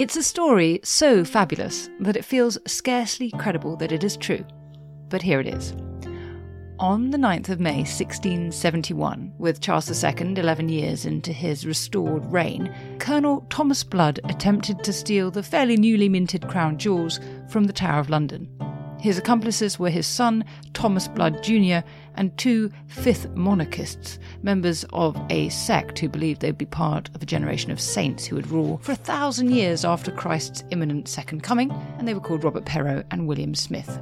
It's a story so fabulous that it feels scarcely credible that it is true. But here it is. On the 9th of May 1671, with Charles II 11 years into his restored reign, Colonel Thomas Blood attempted to steal the fairly newly minted crown jewels from the Tower of London. His accomplices were his son, Thomas Blood Jr., and two fifth monarchists, members of a sect who believed they'd be part of a generation of saints who would rule for a thousand years after Christ's imminent second coming, and they were called Robert Perrot and William Smith.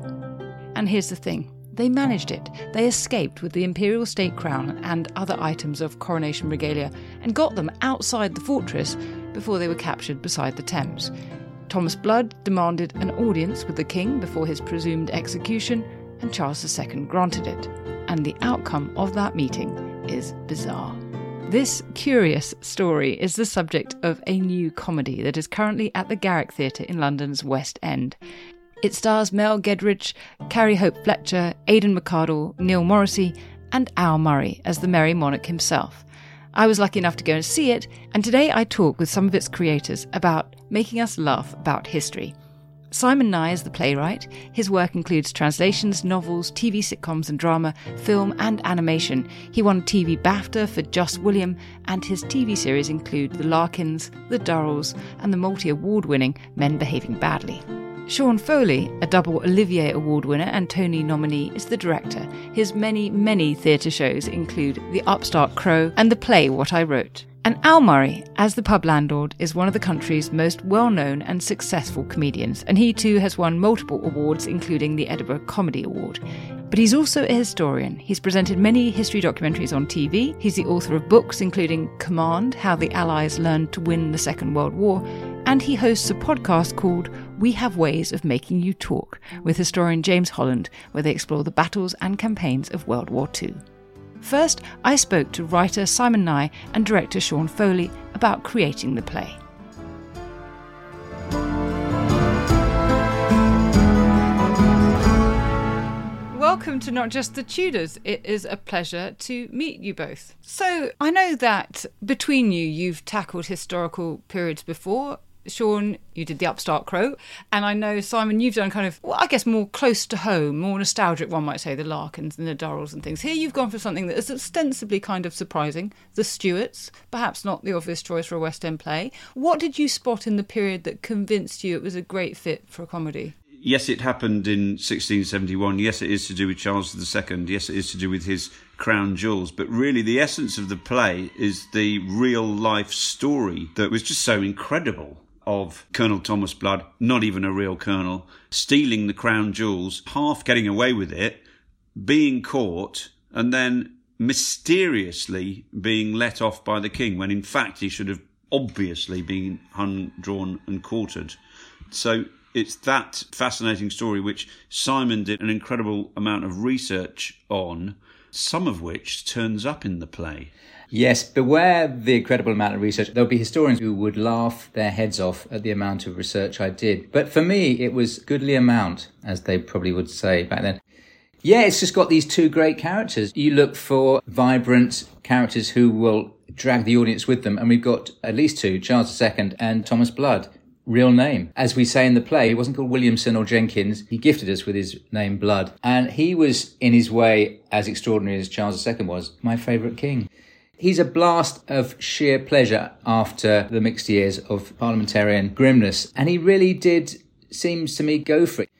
And here's the thing they managed it. They escaped with the imperial state crown and other items of coronation regalia and got them outside the fortress before they were captured beside the Thames. Thomas Blood demanded an audience with the king before his presumed execution, and Charles II granted it. And the outcome of that meeting is bizarre. This curious story is the subject of a new comedy that is currently at the Garrick Theatre in London's West End. It stars Mel Giedroyc, Carrie Hope Fletcher, Aidan McArdle, Neil Morrissey, and Al Murray as the Merry Monarch himself. I was lucky enough to go and see it, and today I talk with some of its creators about making us laugh about history. Simon Nye is the playwright. His work includes translations, novels, TV sitcoms and drama, film and animation. He won TV BAFTA for Just William, and his TV series include The Larkins, The Durrells, and the multi award winning Men Behaving Badly. Sean Foley, a double Olivier Award winner and Tony nominee, is the director. His many, many theatre shows include The Upstart Crow and the play What I Wrote. And Al Murray, as the pub landlord, is one of the country's most well known and successful comedians, and he too has won multiple awards, including the Edinburgh Comedy Award. But he's also a historian. He's presented many history documentaries on TV. He's the author of books including Command How the Allies Learned to Win the Second World War, and he hosts a podcast called We Have Ways of Making You Talk with historian James Holland, where they explore the battles and campaigns of World War II. First, I spoke to writer Simon Nye and director Sean Foley about creating the play. Welcome to Not Just the Tudors. It is a pleasure to meet you both. So, I know that between you, you've tackled historical periods before. Sean, you did the Upstart Crow. And I know, Simon, you've done kind of, well, I guess more close to home, more nostalgic, one might say, the Larkins and the Durrells and things. Here you've gone for something that is ostensibly kind of surprising the Stuarts, perhaps not the obvious choice for a West End play. What did you spot in the period that convinced you it was a great fit for a comedy? yes, it happened in 1671. Yes, it is to do with Charles II. Yes, it is to do with his crown jewels. But really, the essence of the play is the real life story that was just so incredible of Colonel Thomas Blood, not even a real colonel, stealing the crown jewels, half getting away with it, being caught, and then mysteriously being let off by the king when in fact he should have obviously been hung, drawn, and quartered. So it's that fascinating story which Simon did an incredible amount of research on, some of which turns up in the play. Yes, beware the incredible amount of research. There'll be historians who would laugh their heads off at the amount of research I did. But for me, it was goodly amount, as they probably would say back then. Yeah, it's just got these two great characters. You look for vibrant characters who will drag the audience with them. And we've got at least two, Charles II and Thomas Blood real name. As we say in the play, he wasn't called Williamson or Jenkins. He gifted us with his name Blood. And he was, in his way, as extraordinary as Charles II was, my favourite king. He's a blast of sheer pleasure after the mixed years of parliamentarian grimness. And he really did, seems to me, go for it.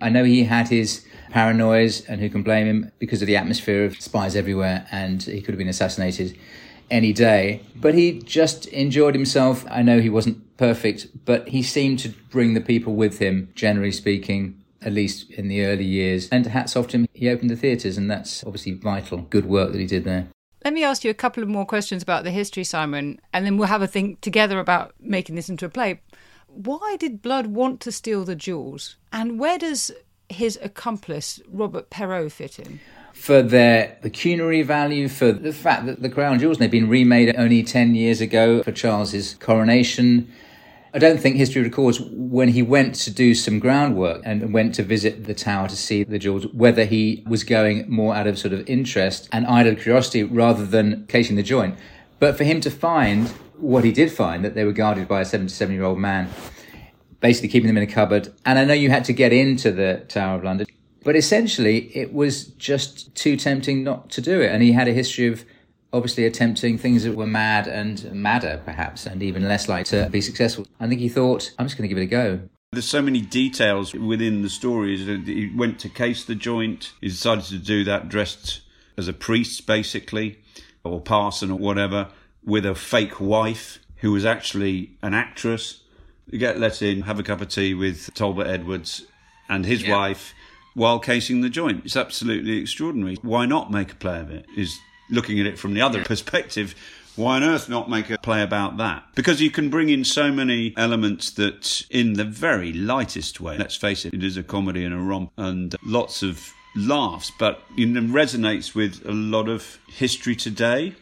I know he had his paranoias, and who can blame him because of the atmosphere of spies everywhere, and he could have been assassinated any day. But he just enjoyed himself. I know he wasn't perfect, but he seemed to bring the people with him, generally speaking, at least in the early years. And hats off to him, he opened the theatres, and that's obviously vital. Good work that he did there. Let me ask you a couple of more questions about the history, Simon, and then we'll have a think together about making this into a play. Why did Blood want to steal the jewels? And where does his accomplice, Robert Perrot, fit in? For their pecuniary value, for the fact that the crown jewels, they've been remade only 10 years ago for Charles's coronation. I don't think history records when he went to do some groundwork and went to visit the tower to see the jewels, whether he was going more out of sort of interest and idle curiosity rather than casing the joint. But for him to find what he did find, that they were guarded by a 77 year old man, basically keeping them in a cupboard. And I know you had to get into the Tower of London, but essentially it was just too tempting not to do it. And he had a history of obviously attempting things that were mad and madder, perhaps, and even less likely to be successful. I think he thought, I'm just going to give it a go. There's so many details within the story. He went to case the joint. He decided to do that dressed as a priest, basically, or parson or whatever, with a fake wife who was actually an actress. You get let in, have a cup of tea with Talbot Edwards and his yeah. wife while casing the joint. It's absolutely extraordinary. Why not make a play of it? Is looking at it from the other perspective, why on earth not make a play about that? Because you can bring in so many elements that, in the very lightest way, let's face it, it is a comedy and a romp, and lots of laughs, but it resonates with a lot of history today.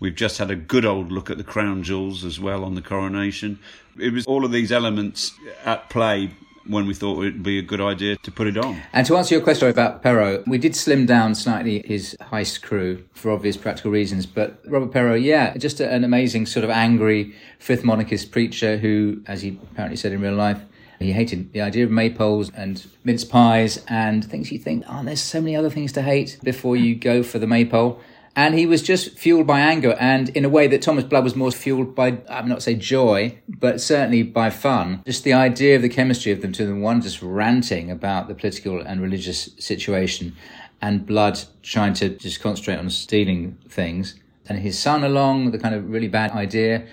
We've just had a good old look at the crown jewels as well on the coronation. It was all of these elements at play when we thought it would be a good idea to put it on. And to answer your question about Perrot, we did slim down slightly his heist crew for obvious practical reasons. But Robert Perrot, yeah, just an amazing sort of angry fifth monarchist preacher who, as he apparently said in real life, he hated the idea of maypoles and mince pies and things you think, oh, there's so many other things to hate before you go for the maypole. And he was just fueled by anger and in a way that Thomas Blood was more fueled by, I'm not say joy, but certainly by fun. Just the idea of the chemistry of them two, the one just ranting about the political and religious situation and Blood trying to just concentrate on stealing things. And his son along, the kind of really bad idea,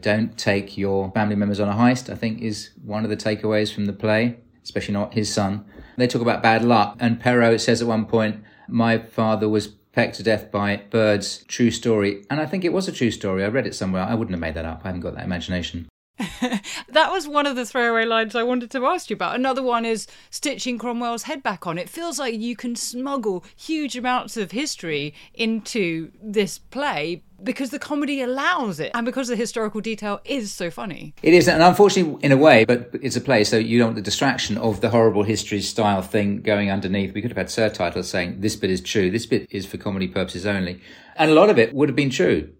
don't take your family members on a heist, I think is one of the takeaways from the play, especially not his son. They talk about bad luck and Perrot says at one point, my father was pecked to death by birds. True story. And I think it was a true story. I read it somewhere. I wouldn't have made that up. I haven't got that imagination. that was one of the throwaway lines I wanted to ask you about. Another one is stitching Cromwell's head back on. It feels like you can smuggle huge amounts of history into this play because the comedy allows it and because the historical detail is so funny. It is, and unfortunately, in a way, but it's a play, so you don't want the distraction of the horrible history style thing going underneath. We could have had subtitles saying this bit is true, this bit is for comedy purposes only. And a lot of it would have been true.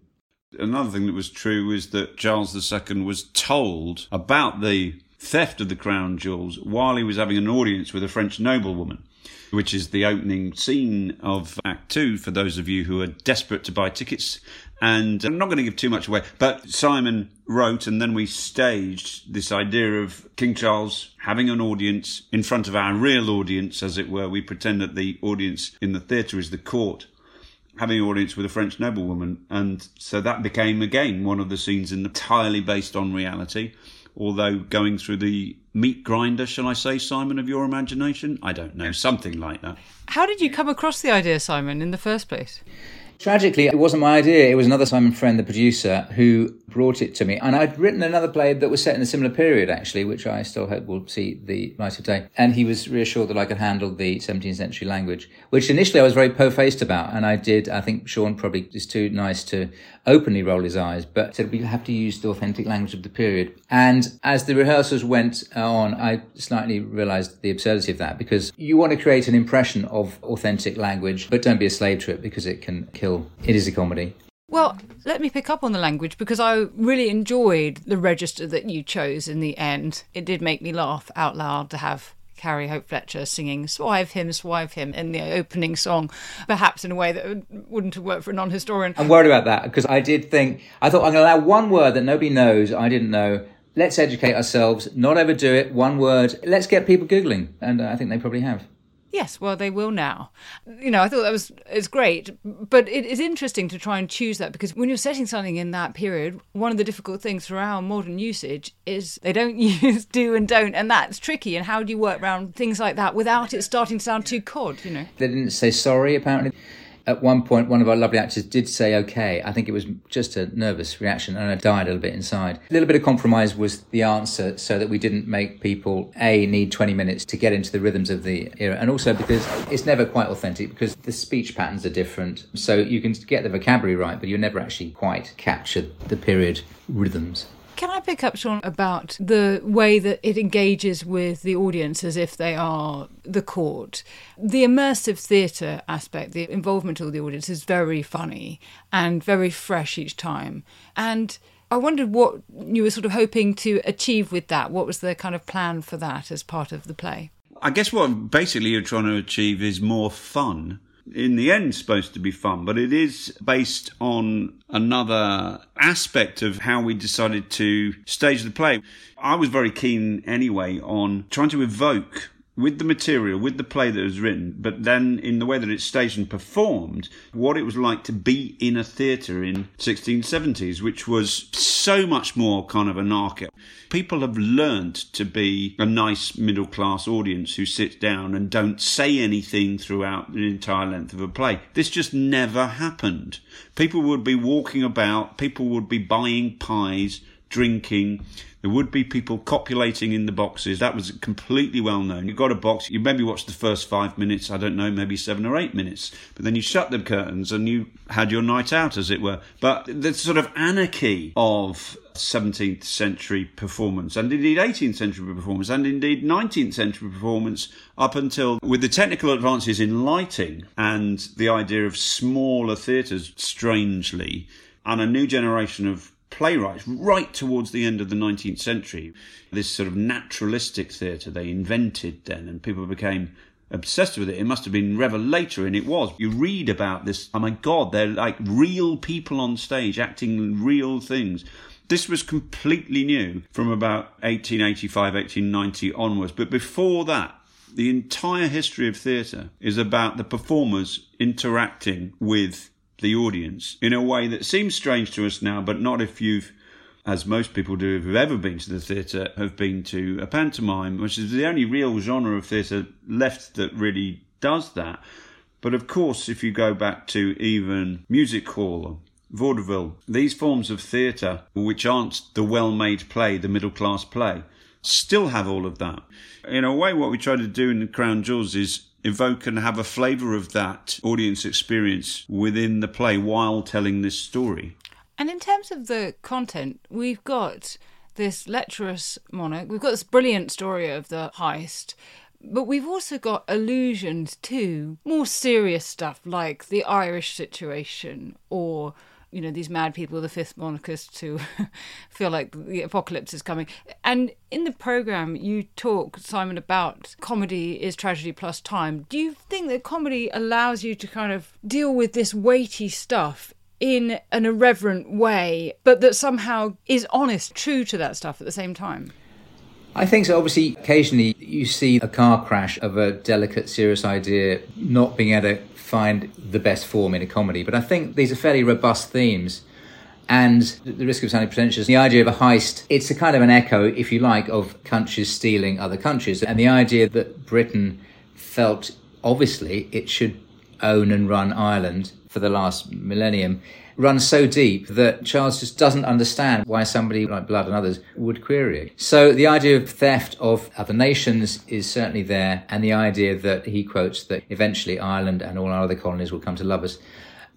Another thing that was true was that Charles II was told about the theft of the crown jewels while he was having an audience with a French noblewoman, which is the opening scene of Act Two for those of you who are desperate to buy tickets. And I'm not going to give too much away, but Simon wrote and then we staged this idea of King Charles having an audience in front of our real audience, as it were. We pretend that the audience in the theatre is the court having an audience with a French noblewoman. And so that became, again, one of the scenes entirely based on reality. Although going through the meat grinder, shall I say, Simon, of your imagination? I don't know, something like that. How did you come across the idea, Simon, in the first place? Tragically, it wasn't my idea. It was another Simon Friend, the producer, who brought it to me. And I'd written another play that was set in a similar period, actually, which I still hope will see the light of day. And he was reassured that I could handle the 17th century language, which initially I was very po-faced about. And I did. I think Sean probably is too nice to openly roll his eyes, but said we have to use the authentic language of the period. And as the rehearsals went on, I slightly realized the absurdity of that because you want to create an impression of authentic language, but don't be a slave to it because it can kill. It is a comedy. Well, let me pick up on the language because I really enjoyed the register that you chose in the end. It did make me laugh out loud to have Carrie Hope Fletcher singing Swive Him, Swive Him in the opening song, perhaps in a way that wouldn't have worked for a non historian. I'm worried about that because I did think, I thought I'm going to allow one word that nobody knows, I didn't know. Let's educate ourselves, not overdo it, one word. Let's get people Googling. And I think they probably have. Yes, well, they will now. You know, I thought that was it's great, but it is interesting to try and choose that because when you're setting something in that period, one of the difficult things for our modern usage is they don't use do and don't, and that's tricky. And how do you work around things like that without it starting to sound too cod? You know, they didn't say sorry apparently. At one point, one of our lovely actors did say okay. I think it was just a nervous reaction and I died a little bit inside. A little bit of compromise was the answer so that we didn't make people, A, need 20 minutes to get into the rhythms of the era. And also because it's never quite authentic because the speech patterns are different. So you can get the vocabulary right, but you never actually quite capture the period rhythms. Can I pick up, Sean, about the way that it engages with the audience as if they are the court? The immersive theatre aspect, the involvement of the audience is very funny and very fresh each time. And I wondered what you were sort of hoping to achieve with that. What was the kind of plan for that as part of the play? I guess what basically you're trying to achieve is more fun in the end supposed to be fun, but it is based on another aspect of how we decided to stage the play. I was very keen anyway on trying to evoke with the material, with the play that was written, but then in the way that it's staged and performed, what it was like to be in a theatre in 1670s, which was so much more kind of anarchic. People have learned to be a nice middle class audience who sit down and don't say anything throughout the entire length of a play. This just never happened. People would be walking about, people would be buying pies, drinking. There would be people copulating in the boxes. That was completely well known. You got a box, you maybe watched the first five minutes, I don't know, maybe seven or eight minutes, but then you shut the curtains and you had your night out, as it were. But the sort of anarchy of 17th century performance and indeed 18th century performance and indeed 19th century performance up until with the technical advances in lighting and the idea of smaller theatres strangely and a new generation of playwrights right towards the end of the 19th century. This sort of naturalistic theatre they invented then, and people became obsessed with it. It must have been revelatory, and it was. You read about this, oh my God, they're like real people on stage acting real things. This was completely new from about 1885, 1890 onwards. But before that, the entire history of theatre is about the performers interacting with the audience in a way that seems strange to us now, but not if you've, as most people do, if you've ever been to the theatre, have been to a pantomime, which is the only real genre of theatre left that really does that. But of course, if you go back to even music hall, vaudeville, these forms of theatre, which aren't the well made play, the middle class play, still have all of that. In a way, what we try to do in the Crown Jewels is evoke and have a flavour of that audience experience within the play while telling this story. And in terms of the content, we've got this lecherous monarch, we've got this brilliant story of the heist, but we've also got allusions to more serious stuff like the Irish situation or you know these mad people, the fifth monarchists who feel like the apocalypse is coming. And in the program, you talk Simon about comedy is tragedy plus time. Do you think that comedy allows you to kind of deal with this weighty stuff in an irreverent way, but that somehow is honest, true to that stuff at the same time? I think so. Obviously, occasionally you see a car crash of a delicate, serious idea not being able to find the best form in a comedy. But I think these are fairly robust themes. And the risk of sounding pretentious, the idea of a heist, it's a kind of an echo, if you like, of countries stealing other countries. And the idea that Britain felt, obviously, it should own and run Ireland for the last millennium runs so deep that Charles just doesn't understand why somebody like Blood and others would query it. So the idea of theft of other nations is certainly there, and the idea that he quotes that eventually Ireland and all our other colonies will come to love us.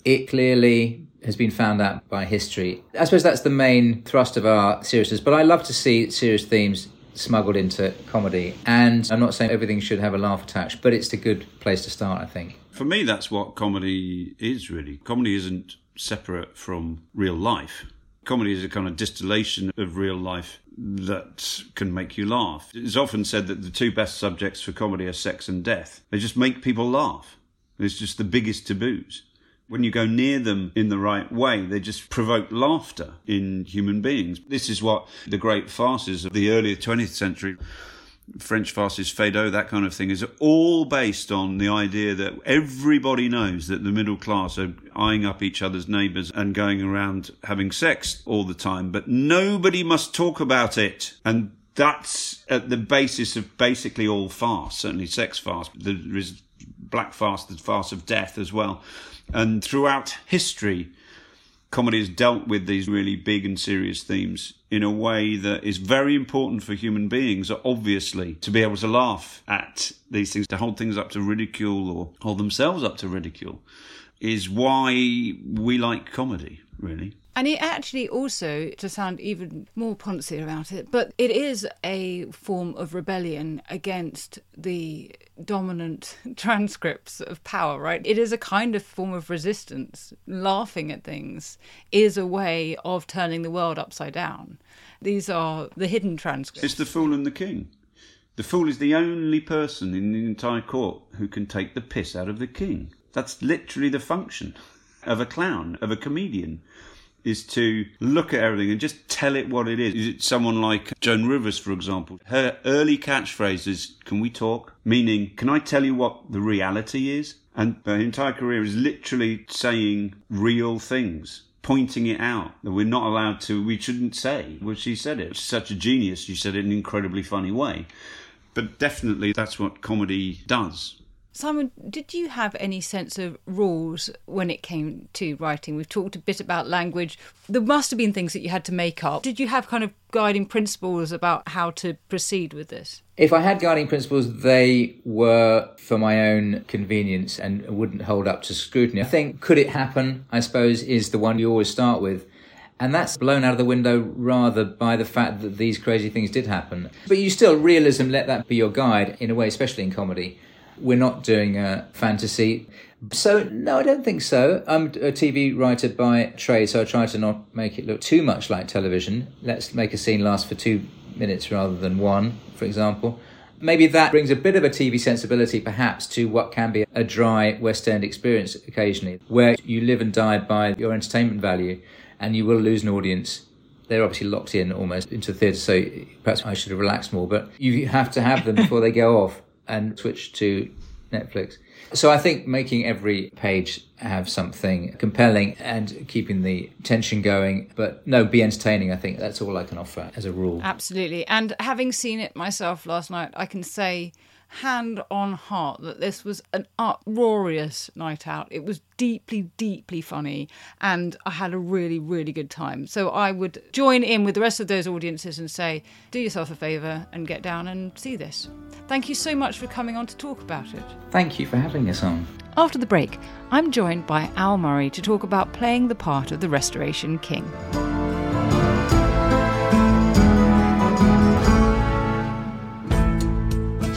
It clearly has been found out by history. I suppose that's the main thrust of our seriousness, but I love to see serious themes smuggled into comedy. And I'm not saying everything should have a laugh attached, but it's a good place to start, I think. For me, that's what comedy is really. Comedy isn't separate from real life. Comedy is a kind of distillation of real life that can make you laugh. It's often said that the two best subjects for comedy are sex and death. They just make people laugh. It's just the biggest taboos. When you go near them in the right way, they just provoke laughter in human beings. This is what the great farces of the early 20th century French farces, Feydeau, that kind of thing, is all based on the idea that everybody knows that the middle class are eyeing up each other's neighbours and going around having sex all the time, but nobody must talk about it. And that's at the basis of basically all farce, certainly sex farce. There is black farce, the farce of death as well. And throughout history, comedy has dealt with these really big and serious themes in a way that is very important for human beings, obviously, to be able to laugh at these things, to hold things up to ridicule or hold themselves up to ridicule, is why we like comedy, really. And it actually also, to sound even more poncy about it, but it is a form of rebellion against the dominant transcripts of power, right? It is a kind of form of resistance. Laughing at things is a way of turning the world upside down. These are the hidden transcripts. It's the fool and the king. The fool is the only person in the entire court who can take the piss out of the king. That's literally the function of a clown, of a comedian is to look at everything and just tell it what it is. Is it someone like Joan Rivers, for example? Her early catchphrase is, Can we talk? Meaning, can I tell you what the reality is? And her entire career is literally saying real things. Pointing it out that we're not allowed to, we shouldn't say. Well, she said it. She's such a genius. She said it in an incredibly funny way. But definitely that's what comedy does. Simon, did you have any sense of rules when it came to writing? We've talked a bit about language. There must have been things that you had to make up. Did you have kind of guiding principles about how to proceed with this? If I had guiding principles, they were for my own convenience and wouldn't hold up to scrutiny. I think, could it happen? I suppose, is the one you always start with. And that's blown out of the window rather by the fact that these crazy things did happen. But you still, realism, let that be your guide in a way, especially in comedy. We're not doing a fantasy. So, no, I don't think so. I'm a TV writer by trade, so I try to not make it look too much like television. Let's make a scene last for two minutes rather than one, for example. Maybe that brings a bit of a TV sensibility, perhaps, to what can be a dry West End experience occasionally, where you live and die by your entertainment value and you will lose an audience they're obviously locked in almost into the theatre, so perhaps I should have relaxed more. But you have to have them before they go off and switch to Netflix. So I think making every page have something compelling and keeping the tension going, but no, be entertaining. I think that's all I can offer as a rule. Absolutely. And having seen it myself last night, I can say hand on heart that this was an uproarious night out. It was deeply, deeply funny, and I had a really, really good time. So I would join in with the rest of those audiences and say, do yourself a favour and get down and see this. Thank you so much for coming on to talk about it. Thank you for having us on. After the break, I'm joined by Al Murray to talk about playing the part of the Restoration King.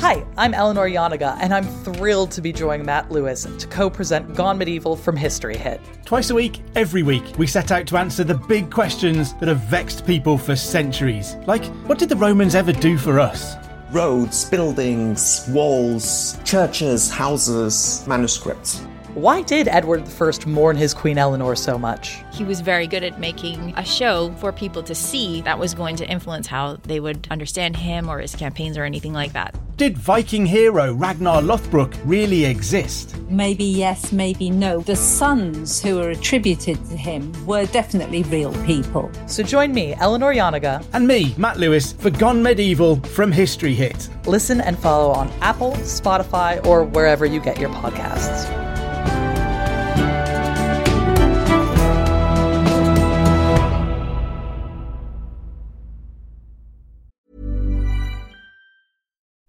Hi, I'm Eleanor Janega, and I'm thrilled to be joining Matt Lewis to co present Gone Medieval from History Hit. Twice a week, every week, we set out to answer the big questions that have vexed people for centuries. Like, what did the Romans ever do for us? Roads, buildings, walls, churches, houses, manuscripts. Why did Edward I mourn his Queen Eleanor so much? He was very good at making a show for people to see that was going to influence how they would understand him or his campaigns or anything like that. Did Viking hero Ragnar Lothbrok really exist? Maybe yes, maybe no. The sons who are attributed to him were definitely real people. So join me, Eleanor Janega, and me, Matt Lewis, for Gone Medieval from History Hit. Listen and follow on Apple, Spotify, or wherever you get your podcasts.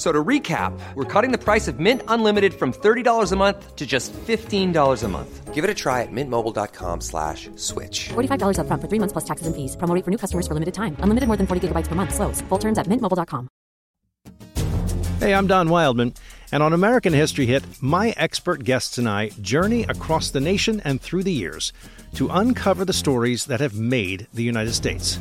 So to recap, we're cutting the price of Mint Unlimited from $30 a month to just $15 a month. Give it a try at mintmobile.com slash switch. $45 up front for three months plus taxes and fees. Promo for new customers for limited time. Unlimited more than 40 gigabytes per month. Slows. Full terms at mintmobile.com. Hey, I'm Don Wildman. And on American History Hit, my expert guests and I journey across the nation and through the years to uncover the stories that have made the United States.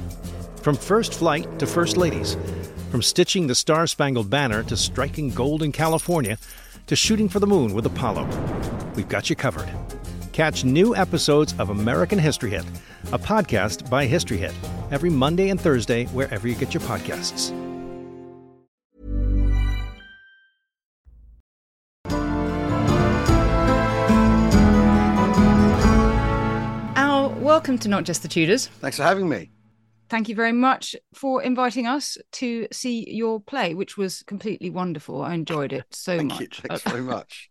From first flight to first ladies – from stitching the Star Spangled Banner to striking gold in California to shooting for the moon with Apollo, we've got you covered. Catch new episodes of American History Hit, a podcast by History Hit, every Monday and Thursday, wherever you get your podcasts. Our welcome to Not Just the Tudors. Thanks for having me. Thank you very much for inviting us to see your play, which was completely wonderful. I enjoyed it so Thank much. you. Thanks very much.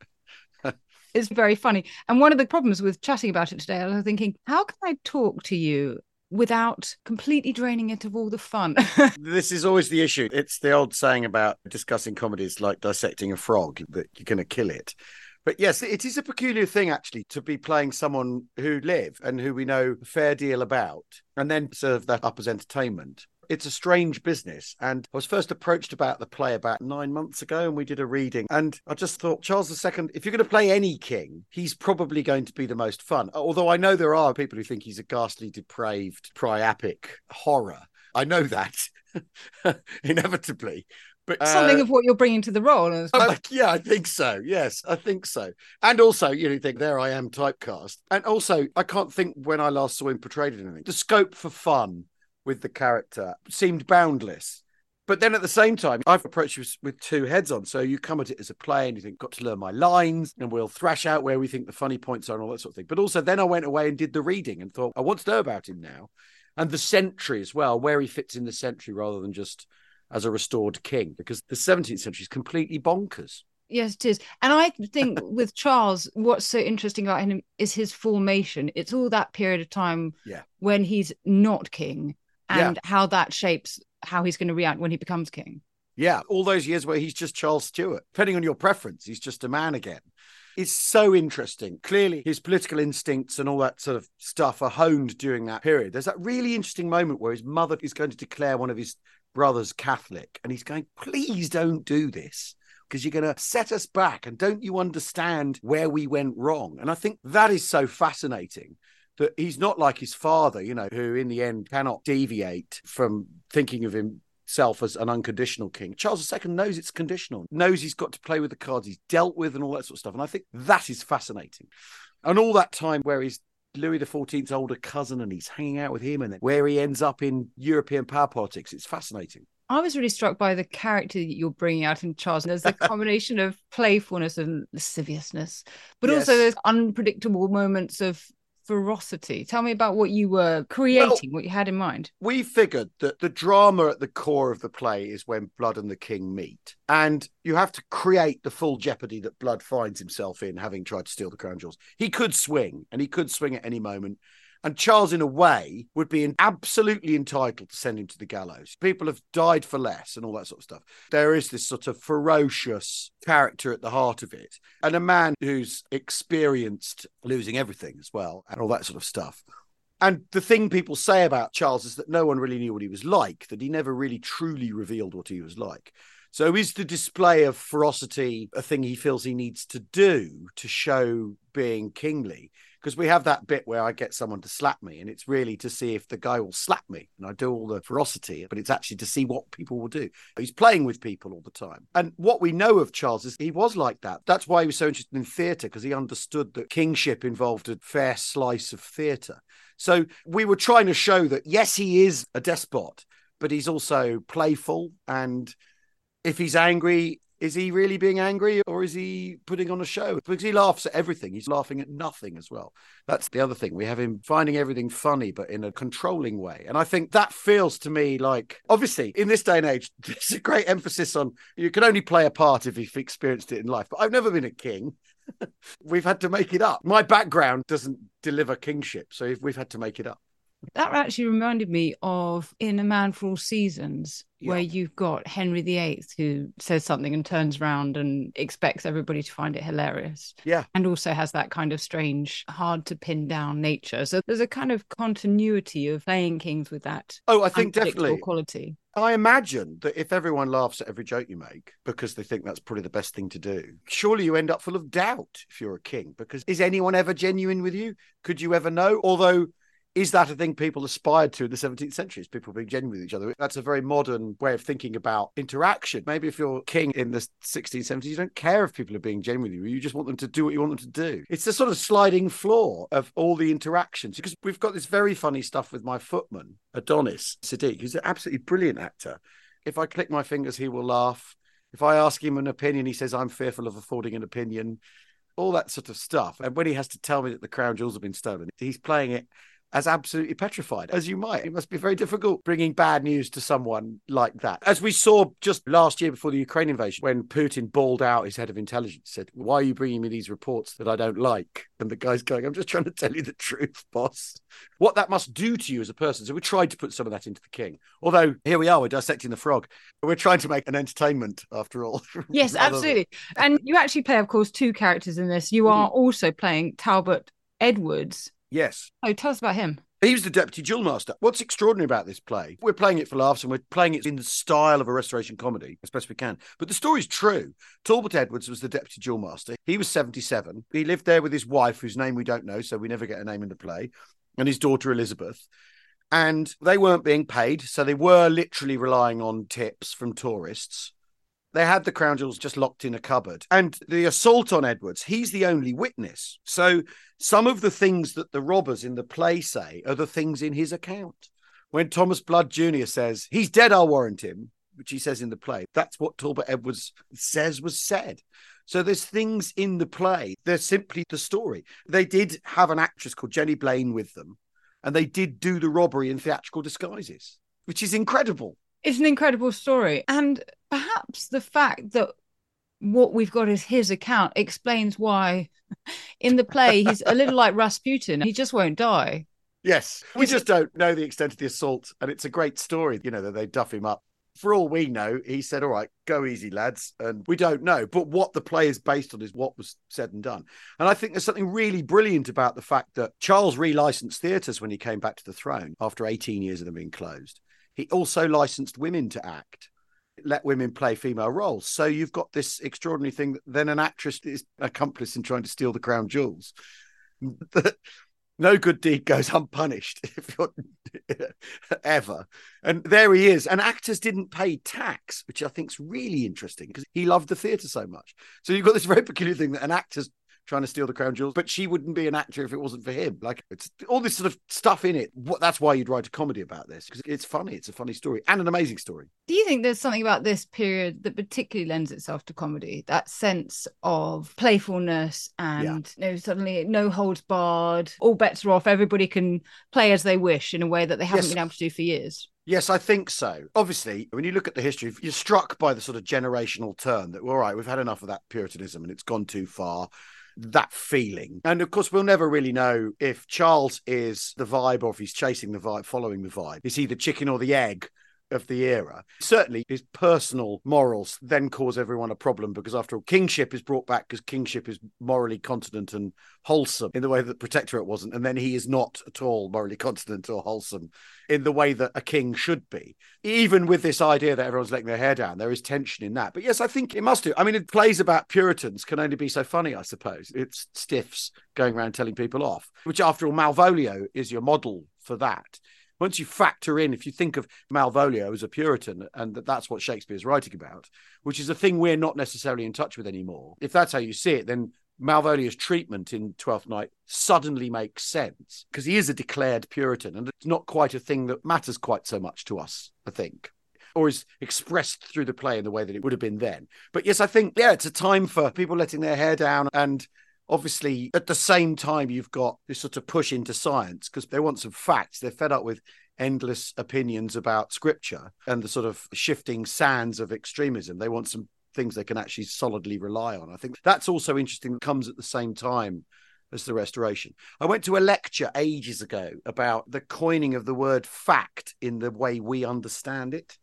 it's very funny. And one of the problems with chatting about it today, I was thinking, how can I talk to you without completely draining it of all the fun? this is always the issue. It's the old saying about discussing comedies like dissecting a frog, that you're going to kill it. But yes, it is a peculiar thing actually to be playing someone who live and who we know a fair deal about and then serve that up as entertainment. It's a strange business. And I was first approached about the play about nine months ago, and we did a reading. And I just thought, Charles II, if you're going to play any king, he's probably going to be the most fun. Although I know there are people who think he's a ghastly, depraved, priapic horror. I know that inevitably. But something uh, of what you're bringing to the role. Like, yeah, I think so. Yes, I think so. And also, you know, think there I am typecast. And also, I can't think when I last saw him portrayed in anything. The scope for fun with the character seemed boundless. But then at the same time, I've approached you with two heads on. So you come at it as a play and you think, got to learn my lines and we'll thrash out where we think the funny points are and all that sort of thing. But also, then I went away and did the reading and thought, I want to know about him now. And the century as well, where he fits in the century rather than just as a restored king, because the 17th century is completely bonkers. Yes, it is. And I think with Charles, what's so interesting about him is his formation. It's all that period of time yeah. when he's not king and yeah. how that shapes how he's going to react when he becomes king. Yeah, all those years where he's just Charles Stuart. Depending on your preference, he's just a man again. It's so interesting. Clearly, his political instincts and all that sort of stuff are honed during that period. There's that really interesting moment where his mother is going to declare one of his brothers Catholic, and he's going, please don't do this because you're going to set us back. And don't you understand where we went wrong? And I think that is so fascinating that he's not like his father, you know, who in the end cannot deviate from thinking of himself as an unconditional king. Charles II knows it's conditional, knows he's got to play with the cards he's dealt with and all that sort of stuff. And I think that is fascinating. And all that time where he's Louis XIV's older cousin and he's hanging out with him and where he ends up in European power politics. It's fascinating. I was really struck by the character that you're bringing out in Charles. There's a combination of playfulness and lasciviousness, but yes. also there's unpredictable moments of ferocity. Tell me about what you were creating, well, what you had in mind. We figured that the drama at the core of the play is when Blood and the King meet. And you have to create the full jeopardy that Blood finds himself in, having tried to steal the crown jewels. He could swing, and he could swing at any moment. And Charles, in a way, would be absolutely entitled to send him to the gallows. People have died for less and all that sort of stuff. There is this sort of ferocious character at the heart of it, and a man who's experienced losing everything as well, and all that sort of stuff. And the thing people say about Charles is that no one really knew what he was like, that he never really truly revealed what he was like. So is the display of ferocity a thing he feels he needs to do to show being kingly? Because we have that bit where I get someone to slap me, and it's really to see if the guy will slap me, and I do all the ferocity, but it's actually to see what people will do. He's playing with people all the time, and what we know of Charles is he was like that. That's why he was so interested in theatre because he understood that kingship involved a fair slice of theatre. So we were trying to show that yes, he is a despot, but he's also playful and if he's angry, is he really being angry or is he putting on a show? Because he laughs at everything. He's laughing at nothing as well. That's the other thing. We have him finding everything funny, but in a controlling way. And I think that feels to me like, obviously, in this day and age, there's a great emphasis on you can only play a part if you've experienced it in life. But I've never been a king. we've had to make it up. My background doesn't deliver kingship. So we've had to make it up. That actually reminded me of in A Man for All Seasons, yeah. where you've got Henry VIII who says something and turns around and expects everybody to find it hilarious. Yeah. And also has that kind of strange, hard to pin down nature. So there's a kind of continuity of playing kings with that. Oh, I think definitely quality. I imagine that if everyone laughs at every joke you make because they think that's probably the best thing to do, surely you end up full of doubt if you're a king. Because is anyone ever genuine with you? Could you ever know? Although is that a thing people aspired to in the 17th century? Is people being genuine with each other? That's a very modern way of thinking about interaction. Maybe if you're king in the 16th, 17th, you don't care if people are being genuine with you. You just want them to do what you want them to do. It's the sort of sliding floor of all the interactions because we've got this very funny stuff with my footman, Adonis Siddique, who's an absolutely brilliant actor. If I click my fingers, he will laugh. If I ask him an opinion, he says, I'm fearful of affording an opinion all that sort of stuff. And when he has to tell me that the crown jewels have been stolen, he's playing it as absolutely petrified as you might. It must be very difficult bringing bad news to someone like that. As we saw just last year before the Ukraine invasion, when Putin bawled out his head of intelligence, said, Why are you bringing me these reports that I don't like? And the guy's going, I'm just trying to tell you the truth, boss. What that must do to you as a person. So we tried to put some of that into the king. Although here we are, we're dissecting the frog. We're trying to make an entertainment after all. Yes, absolutely. And you actually play, of course, two characters in this. You mm-hmm. are also playing Talbot Edwards. Yes. Oh, tell us about him. He was the deputy jewel master. What's extraordinary about this play? We're playing it for laughs and we're playing it in the style of a restoration comedy as best we can. But the story's true. Talbot Edwards was the deputy jewel master. He was 77. He lived there with his wife, whose name we don't know, so we never get a name in the play, and his daughter Elizabeth. And they weren't being paid, so they were literally relying on tips from tourists. They had the crown jewels just locked in a cupboard. And the assault on Edwards, he's the only witness. So some of the things that the robbers in the play say are the things in his account. When Thomas Blood Jr. says, he's dead, I'll warrant him, which he says in the play, that's what Talbot Edwards says was said. So there's things in the play. They're simply the story. They did have an actress called Jenny Blaine with them, and they did do the robbery in theatrical disguises, which is incredible. It's an incredible story. And perhaps the fact that what we've got is his account explains why in the play he's a little like Rasputin. He just won't die. Yes. We just don't know the extent of the assault. And it's a great story, you know, that they duff him up. For all we know, he said, All right, go easy, lads. And we don't know. But what the play is based on is what was said and done. And I think there's something really brilliant about the fact that Charles relicensed theatres when he came back to the throne after 18 years of them being closed. He also licensed women to act let women play female roles. So you've got this extraordinary thing that then an actress is accomplice in trying to steal the crown jewels. no good deed goes unpunished ever. And there he is. And actors didn't pay tax, which I think is really interesting because he loved the theatre so much. So you've got this very peculiar thing that an actor's trying to steal the crown jewels, but she wouldn't be an actor if it wasn't for him. Like it's all this sort of stuff in it. What that's why you'd write a comedy about this because it's funny. It's a funny story and an amazing story. Do you think there's something about this period that particularly lends itself to comedy? That sense of playfulness and yeah. you know, suddenly no holds barred, all bets are off. Everybody can play as they wish in a way that they haven't yes. been able to do for years. Yes, I think so. Obviously, when you look at the history, you're struck by the sort of generational turn that, all right, we've had enough of that Puritanism and it's gone too far that feeling. And of course, we'll never really know if Charles is the vibe or if he's chasing the vibe, following the vibe. Is he the chicken or the egg? Of the era. Certainly, his personal morals then cause everyone a problem because, after all, kingship is brought back because kingship is morally continent and wholesome in the way that Protectorate wasn't. And then he is not at all morally continent or wholesome in the way that a king should be. Even with this idea that everyone's letting their hair down, there is tension in that. But yes, I think it must do. I mean, it plays about Puritans can only be so funny, I suppose. It's stiffs going around telling people off, which, after all, Malvolio is your model for that once you factor in, if you think of Malvolio as a Puritan, and that that's what Shakespeare is writing about, which is a thing we're not necessarily in touch with anymore. If that's how you see it, then Malvolio's treatment in Twelfth Night suddenly makes sense because he is a declared Puritan, and it's not quite a thing that matters quite so much to us, I think, or is expressed through the play in the way that it would have been then. But yes, I think, yeah, it's a time for people letting their hair down and obviously at the same time you've got this sort of push into science because they want some facts they're fed up with endless opinions about scripture and the sort of shifting sands of extremism they want some things they can actually solidly rely on. I think that's also interesting comes at the same time as the restoration. I went to a lecture ages ago about the coining of the word fact in the way we understand it.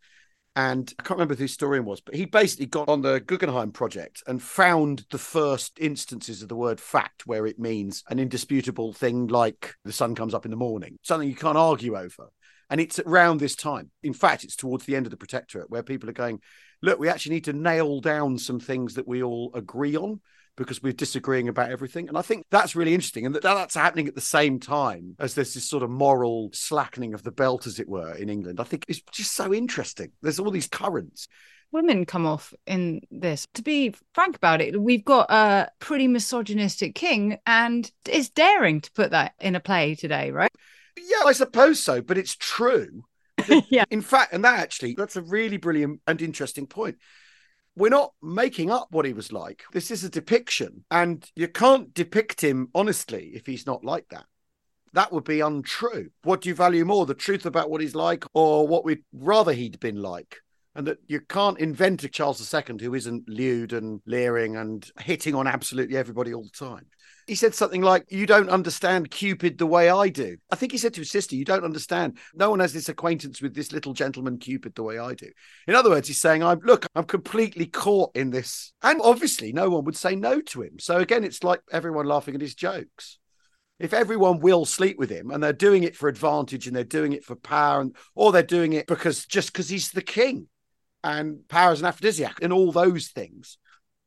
And I can't remember who the historian was, but he basically got on the Gutenberg project and found the first instances of the word fact where it means an indisputable thing like the sun comes up in the morning, something you can't argue over. And it's around this time. In fact, it's towards the end of the Protectorate where people are going, look, we actually need to nail down some things that we all agree on because we're disagreeing about everything. And I think that's really interesting. And that that's happening at the same time as there's this sort of moral slackening of the belt, as it were, in England. I think it's just so interesting. There's all these currents. Women come off in this. To be frank about it, we've got a pretty misogynistic king, and it's daring to put that in a play today, right? Yeah, I suppose so, but it's true. yeah. In fact, and that actually, that's a really brilliant and interesting point. We're not making up what he was like. This is a depiction, and you can't depict him honestly if he's not like that. that would be untrue. What do you value more, the truth about what he's like or what we'd rather he'd been like? And that you can't invent a Charles II who isn't lewd and leering and hitting on absolutely everybody all the time. He said something like, You don't understand Cupid the way I do. I think he said to his sister, You don't understand. No one has this acquaintance with this little gentleman Cupid the way I do. In other words, he's saying, I'm look, I'm completely caught in this. And obviously, no one would say no to him. So again, it's like everyone laughing at his jokes if everyone will sleep with him and they're doing it for advantage and they're doing it for power and or they're doing it because just because he's the king and power is an aphrodisiac and all those things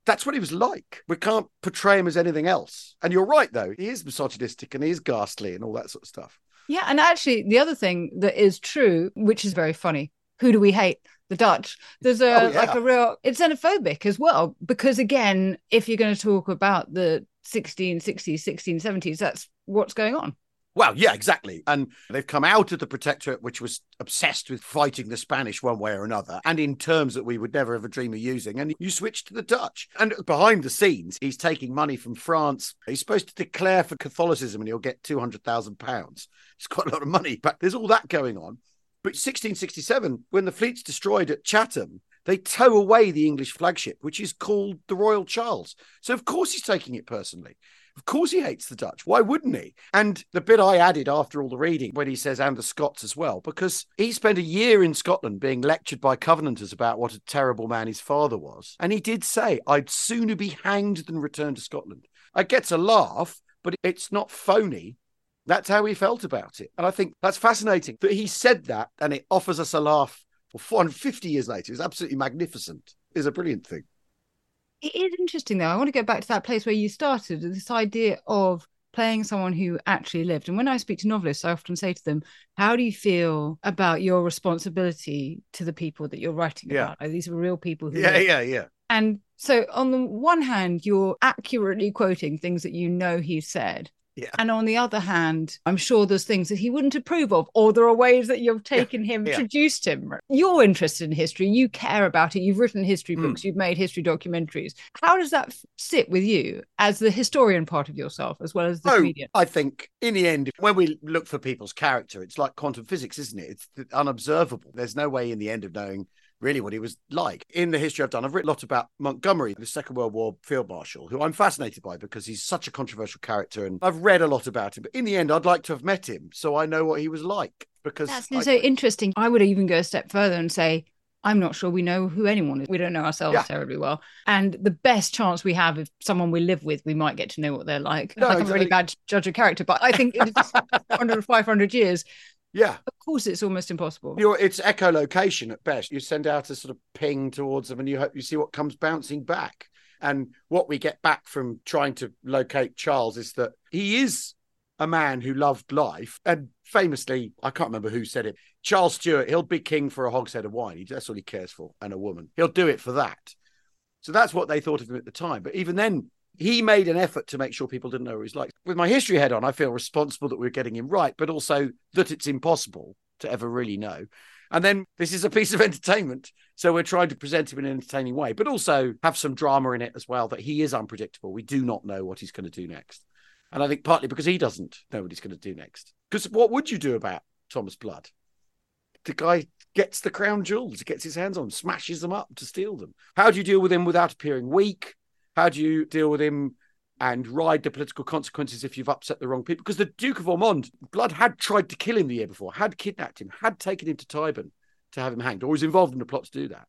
that's what he was like we can't portray him as anything else and you're right though he is misogynistic and he is ghastly and all that sort of stuff Yeah, and actually, the other thing that is true, which is very funny, who do we hate? The Dutch. There's a Oh, yeah. like a real. It's xenophobic as well because again, if you're going to talk about the 1660s, 1670s, that's what's going on. Well, yeah, exactly. And they've come out of the protectorate, which was obsessed with fighting the Spanish one way or another, and in terms that we would never ever dream of using. And you switch to the Dutch. And behind the scenes, he's taking money from France. He's supposed to declare for Catholicism and he'll get £200,000. It's quite a lot of money, but there's all that going on. But 1667, when the fleet's destroyed at Chatham, they tow away the English flagship, which is called the Royal Charles. So, of course, he's taking it personally. Of course, he hates the Dutch. Why wouldn't he? And the bit I added after all the reading when he says, and the Scots as well, because he spent a year in Scotland being lectured by Covenanters about what a terrible man his father was. And he did say, I'd sooner be hanged than return to Scotland. I get a laugh, but it's not phony. That's how he felt about it. And I think that's fascinating that he said that and it offers us a laugh for 450 years later. It's absolutely magnificent. It's a brilliant thing. It is interesting though. I want to go back to that place where you started this idea of playing someone who actually lived. And when I speak to novelists, I often say to them, How do you feel about your responsibility to the people that you're writing Yeah. about? Are these real people who Yeah, lived? yeah, yeah. And so, on the one hand, you're accurately quoting things that you know he said. Yeah. And on the other hand, I'm sure there's things that he wouldn't approve of, or there are ways that you've taken him, yeah. introduced him. You're interested in history, you care about it, you've written history Hmm. books, you've made history documentaries. How does that sit with you as the historian part of yourself as well as the Oh, comedian? I think in the end, when we look for people's character, it's like quantum physics, isn't it? It's unobservable. There's no way in the end of knowing really what he was like. In the history I've done, I've written a lot about Montgomery, the Second World War field marshal, who I'm fascinated by because he's such a controversial character. And I've read a lot about him. But in the end, I'd like to have met him so I know what he was like. Because That's I- so interesting. I would even go a step further and say, I'm not sure we know who anyone is. We don't know ourselves Yeah. terribly well. And the best chance we have if someone we live with, we might get to know what they're like. No, like I'm a really bad judge of character, but I think in 400 500 years, yeah. of course, it's almost impossible. You're, it's echolocation at best. You send out a sort of ping towards them and you hope you see what comes bouncing back. And what we get back from trying to locate Charles is that he is a man who loved life. And famously, I can't remember who said it, Charles Stuart, he'll be king for a hogshead of wine. He- That's all he cares for, and a woman. He'll do it for that. So that's what they thought of him at the time. But even then, he made an effort to make sure people didn't know who he's like. With my history head on, I feel responsible that we're getting him right, but also that it's impossible to ever really know. And then this is a piece of entertainment. So we're trying to present him in an entertaining way, but also have some drama in it as well that he is unpredictable. We do not know what he's going to do next. And I think partly because he doesn't know what he's going to do next. Because what would you do about Thomas Blood? The guy gets the crown jewels, gets his hands on smashes them up to steal them. How do you deal with him without appearing weak? How do you deal with him and ride the political consequences if you've upset the wrong people? Because the Duke of Ormond, Blood had tried to kill him the year before, had kidnapped him, had taken him to Tyburn to have him hanged, or was involved in a plot to do that.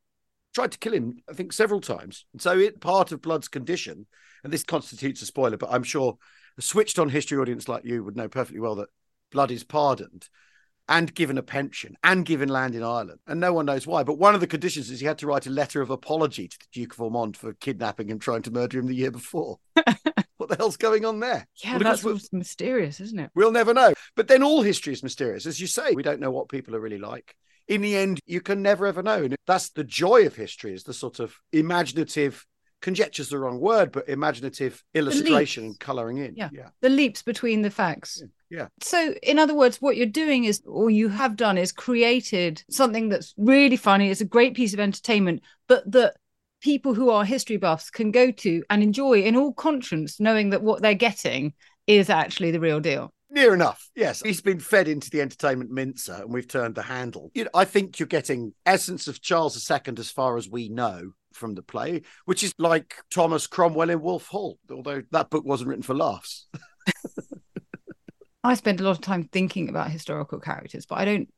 Tried to kill him, I think, several times. And so it part of Blood's condition, and this constitutes a spoiler, but I'm sure a switched on history audience like you would know perfectly well that Blood is pardoned and given a pension and given land in Ireland. And no one knows why. But one of the conditions is he had to write a letter of apology to the Duke of Ormond for kidnapping and trying to murder him the year before. what the hell's going on there? Yeah, Well, that's course, mysterious, isn't it? We'll never know. But then all history is mysterious. As you say, we don't know what people are really like. In the end, you can never ever know. And that's the joy of history is the sort of imaginative, conjecture's the wrong word, but imaginative illustration and colouring in. Yeah. Yeah. The leaps between the facts. Yeah. So, in other words, what you're doing is, or you have done, is created something that's really funny. It's a great piece of entertainment, but that people who are history buffs can go to and enjoy in all conscience, knowing that what they're getting is actually the real deal. Near enough, yes. He's been fed into the entertainment mincer and we've turned the handle. You know, I think you're getting essence of Charles II as far as we know from the play, which is like Thomas Cromwell in Wolf Hall, although that book wasn't written for laughs. I spend a lot of time thinking about historical characters, but I don't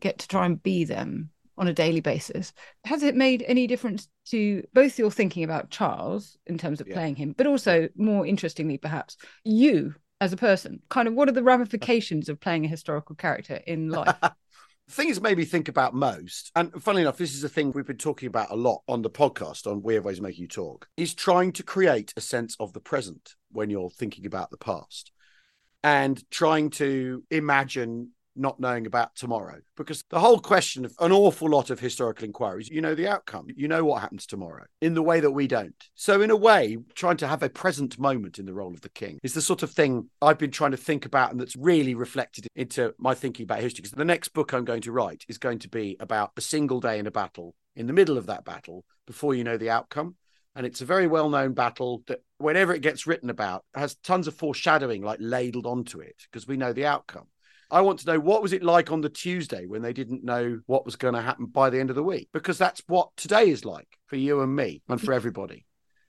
get to try and be them on a daily basis. Has it made any difference to both your thinking about Charles in terms of yeah. playing him, but also more interestingly, perhaps you as a person? Kind of what are the ramifications of playing a historical character in life? things made me think about most, and funnily enough, this is a thing we've been talking about a lot on the podcast on We Have Ways of Making You Talk, is trying to create a sense of the present when you're thinking about the past and trying to imagine not knowing about tomorrow. Because the whole question of an awful lot of historical inquiries you know the outcome. You know what happens tomorrow in the way that we don't. So in a way trying to have a present moment in the role of the king is the sort of thing i've been trying to think about and that's really reflected into my thinking about history. Because the next book i'm going to write is going to be about a single day in a battle in the middle of that battle before you know the outcome and it's a very well known battle that whenever it gets written about has tons of foreshadowing like ladled onto it because we know the outcome. I want to know what was it like on the tuesday when they didn't know what was going to happen by the end of the week? Because that's what today is like for you and me and for everybody.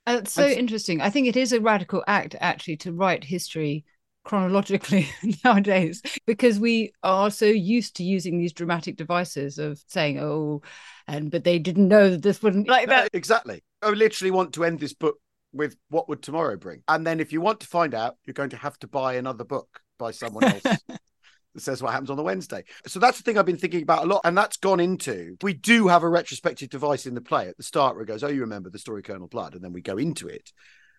It's so and... interesting. I think it is a radical act actually to write history chronologically nowadays because we are so used to using these dramatic devices of saying oh and but they didn't know that this wouldn't like that exactly i literally want to end this book with what would tomorrow bring and then if you want to find out you're going to have to buy another book by someone else that says what happens on the Wednesday. So that's the thing I've been thinking about a lot. And that's gone into we do have a retrospective device in the play at the start where it goes, Oh, you remember the story Colonel Blood? And then we go into it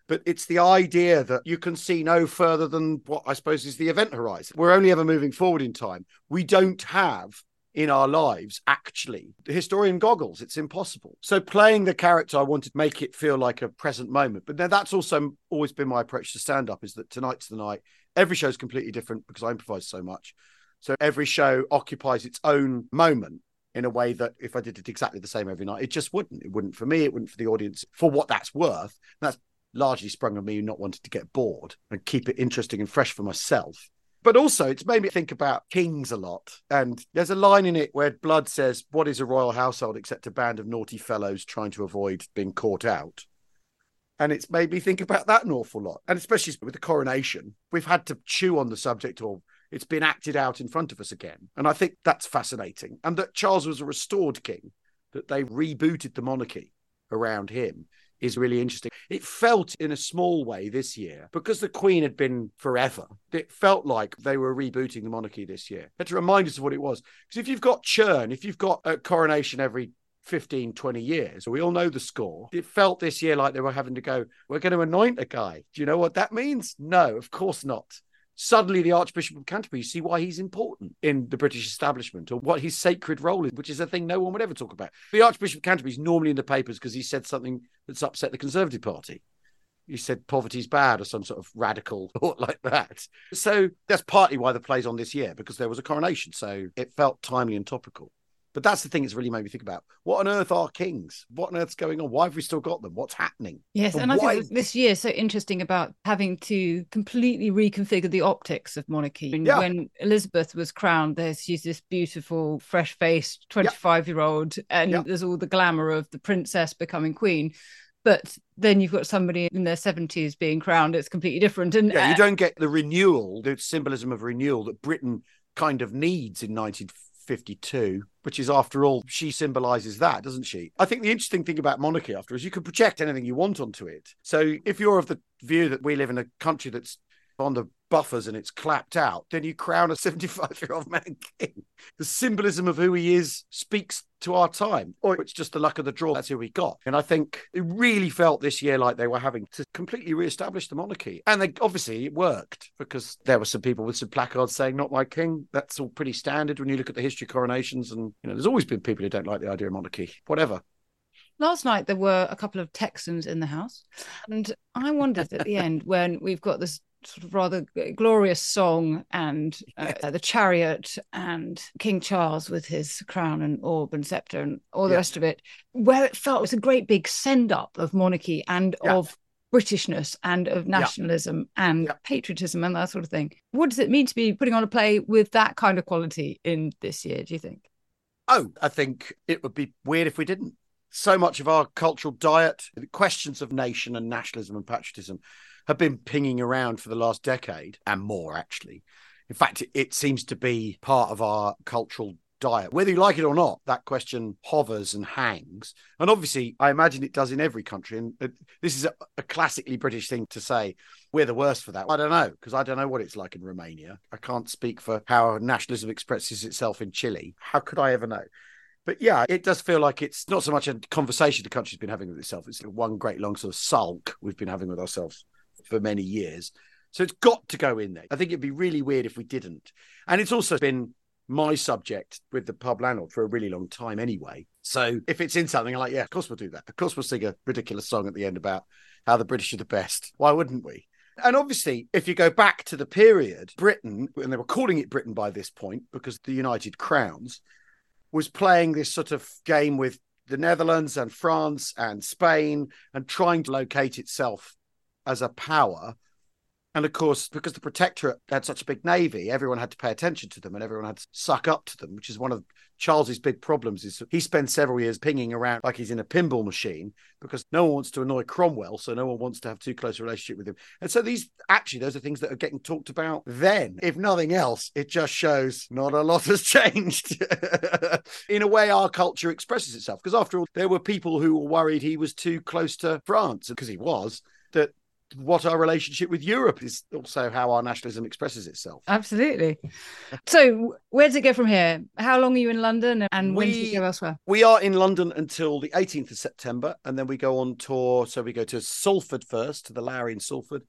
but it's the idea that you can see no further than what I suppose is the event horizon. We're only ever moving forward in time. We don't have in our lives actually the historian goggles it's impossible so playing the character i wanted to make it feel like a present moment but then that's also always been my approach to stand up is that tonight's the night every show is completely different because i improvise so much so every show occupies its own moment in a way that if I did it exactly the same every night, it just wouldn't. It wouldn't for me, it wouldn't for the audience, for what that's worth. That's largely sprung on me not wanting to get bored and keep it interesting and fresh for myself. But also, it's made me think about kings a lot. And there's a line in it where Blood says, What is a royal household except a band of naughty fellows trying to avoid being caught out? And it's made me think about that an awful lot. And especially with the coronation, we've had to chew on the subject or it's been acted out in front of us again. And I think that's fascinating. And that Charles was a restored king, that they rebooted the monarchy around him is really interesting. It felt in a small way this year because the Queen had been forever. It felt like they were rebooting the monarchy this year. Had to remind us of what it was. Because if you've got churn, if you've got a coronation every 15, 20 years. We all know the score. It felt this year like they were having to go, we're going to anoint a guy. Do you know what that means? No, of course not suddenly the Archbishop of Canterbury, you see why he's important in the British establishment or what his sacred role is, which is a thing no one would ever talk about. The Archbishop of Canterbury is normally in the papers because he said something that's upset the Conservative Party. He said poverty's bad or some sort of radical thought like that. So that's partly why the play's on this year because there was a coronation. So it felt timely and topical. But that's the thing that's really made me think about what on earth are kings? What on earth's going on? Why have we still got them? What's happening? Yes, and, and I think this year is so interesting about having to completely reconfigure the optics of monarchy. Yeah. When Elizabeth was crowned, there's she's this beautiful, fresh faced 25 year old, and there's all the glamour of the princess becoming queen but then you've got somebody in their 70s being crowned it's completely different and yeah you uh, don't get the renewal the symbolism of renewal that britain kind of needs in 19 52, which is, after all, she symbolizes that, doesn't she? I think the interesting thing about monarchy, after, is you can project anything you want onto it. So if you're of the view that we live in a country that's on the buffers and it's clapped out, then you crown a 75 year old man king. The symbolism of who he is speaks to our time, or it's just the luck of the draw. That's who we got. And I think it really felt this year like they were having to completely re-establish the monarchy. And they obviously it worked because there were some people with some placards saying, not my king. That's all pretty standard when you look at the history of coronations. And, you know, there's always been people who don't like the idea of monarchy, whatever. Last night there were a couple of Texans in the house, and I wondered at the end when we've got this sort of rather glorious song and uh, the chariot and King Charles with his crown and orb and scepter and all the yeah. rest of it, where it felt it was a great big send up of monarchy and yeah. of Britishness and of nationalism and patriotism and that sort of thing. What does it mean to be putting on a play with that kind of quality in this year, do you think? Oh, I think it would be weird if we didn't. So much of our cultural diet, questions of nation and nationalism and patriotism have been pinging around for the last decade and more, actually. In fact, it seems to be part of our cultural diet. Whether you like it or not, that question hovers and hangs. And obviously, I imagine it does in every country. And uh, this is a, a classically British thing to say. We're the worst for that. I don't know, because I don't know what it's like in Romania. I can't speak for how nationalism expresses itself in Chile. How could I ever know? But yeah, it does feel like it's not so much a conversation the country's been having with itself. It's one great long sort of sulk we've been having with ourselves for many years. So it's got to go in there. I think it'd be really weird if we didn't. And it's also been my subject with the pub landlord for a really long time anyway. So if it's in something, I'm like, yeah, of course we'll do that. Of course we'll sing a ridiculous song at the end about how the British are the best. Why wouldn't we? And obviously, if you go back to the period, Britain, and they were calling it Britain by this point because the United Crowns was playing this sort of game with the Netherlands and France and Spain and trying to locate itself as a power and of course, because the Protectorate had such a big navy, everyone had to pay attention to them and everyone had to suck up to them, which is one of Charles's big problems. Is he spends several years pinging around like he's in a pinball machine because no one wants to annoy Cromwell, so no one wants to have too close a relationship with him. And so these actually those are things that are getting talked about then. If nothing else, it just shows not a lot has changed. in a way, our culture expresses itself because after all, there were people who were worried he was too close to France because he was. That what our relationship with Europe is also how our nationalism expresses itself. Absolutely. so, where does it go from here? How long are you in London and when do you go elsewhere? We are in London until the 18th of September, and then we go on tour. So, we go to Salford first, to the Lowry in Salford.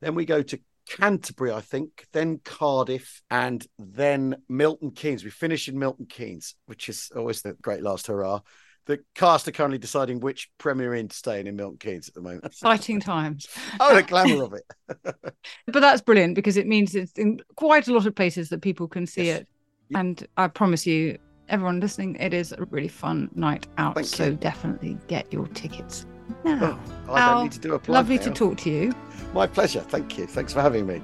Then we go to Canterbury, I think, then Cardiff, and then Milton Keynes. We finish in Milton Keynes, which is always the great last hurrah the cast are currently deciding which Premier Inn to stay in in Milton Keynes at the moment. Exciting times. oh, the glamour of it. but that's brilliant because it means it's in quite a lot of places that people can see yes. it. And I promise you, everyone listening, it is a really fun night out. Thank so you. definitely get your tickets oh, now. Oh, I don't need to do a plug Lovely now. to talk to you. My pleasure. Thank you. Thanks for having me.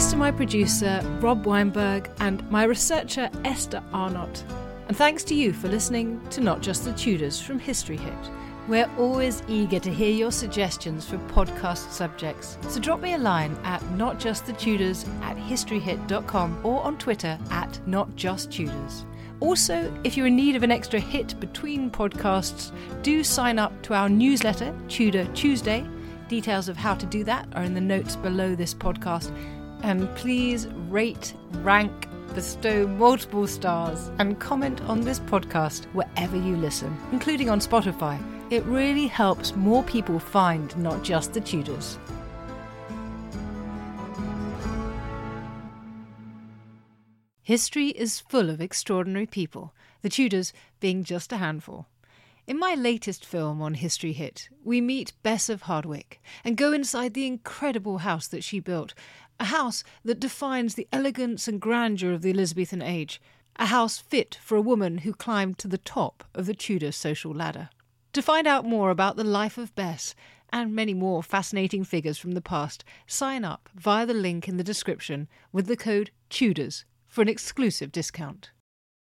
Thanks to my producer, Rob Weinberg, and my researcher, Esther Arnott. And thanks to you for listening to Not Just the Tudors from History Hit. We're always eager to hear your suggestions for podcast subjects, so drop me a line at notjustthetudors at historyhit.com or on Twitter at notjusttudors. Also, if you're in need of an extra hit between podcasts, do sign up to our newsletter, Tudor Tuesday. Details of how to do that are in the notes below this podcast. And please rate, rank, bestow multiple stars, and comment on this podcast wherever you listen, including on Spotify. It really helps more people find not just the Tudors. History is full of extraordinary people, the Tudors being just a handful. In my latest film on History Hit, we meet Bess of Hardwick and go inside the incredible house that she built, a house that defines the elegance and grandeur of the Elizabethan age, a house fit for a woman who climbed to the top of the Tudor social ladder. To find out more about the life of Bess and many more fascinating figures from the past, sign up via the link in the description with the code TUDORS for an exclusive discount.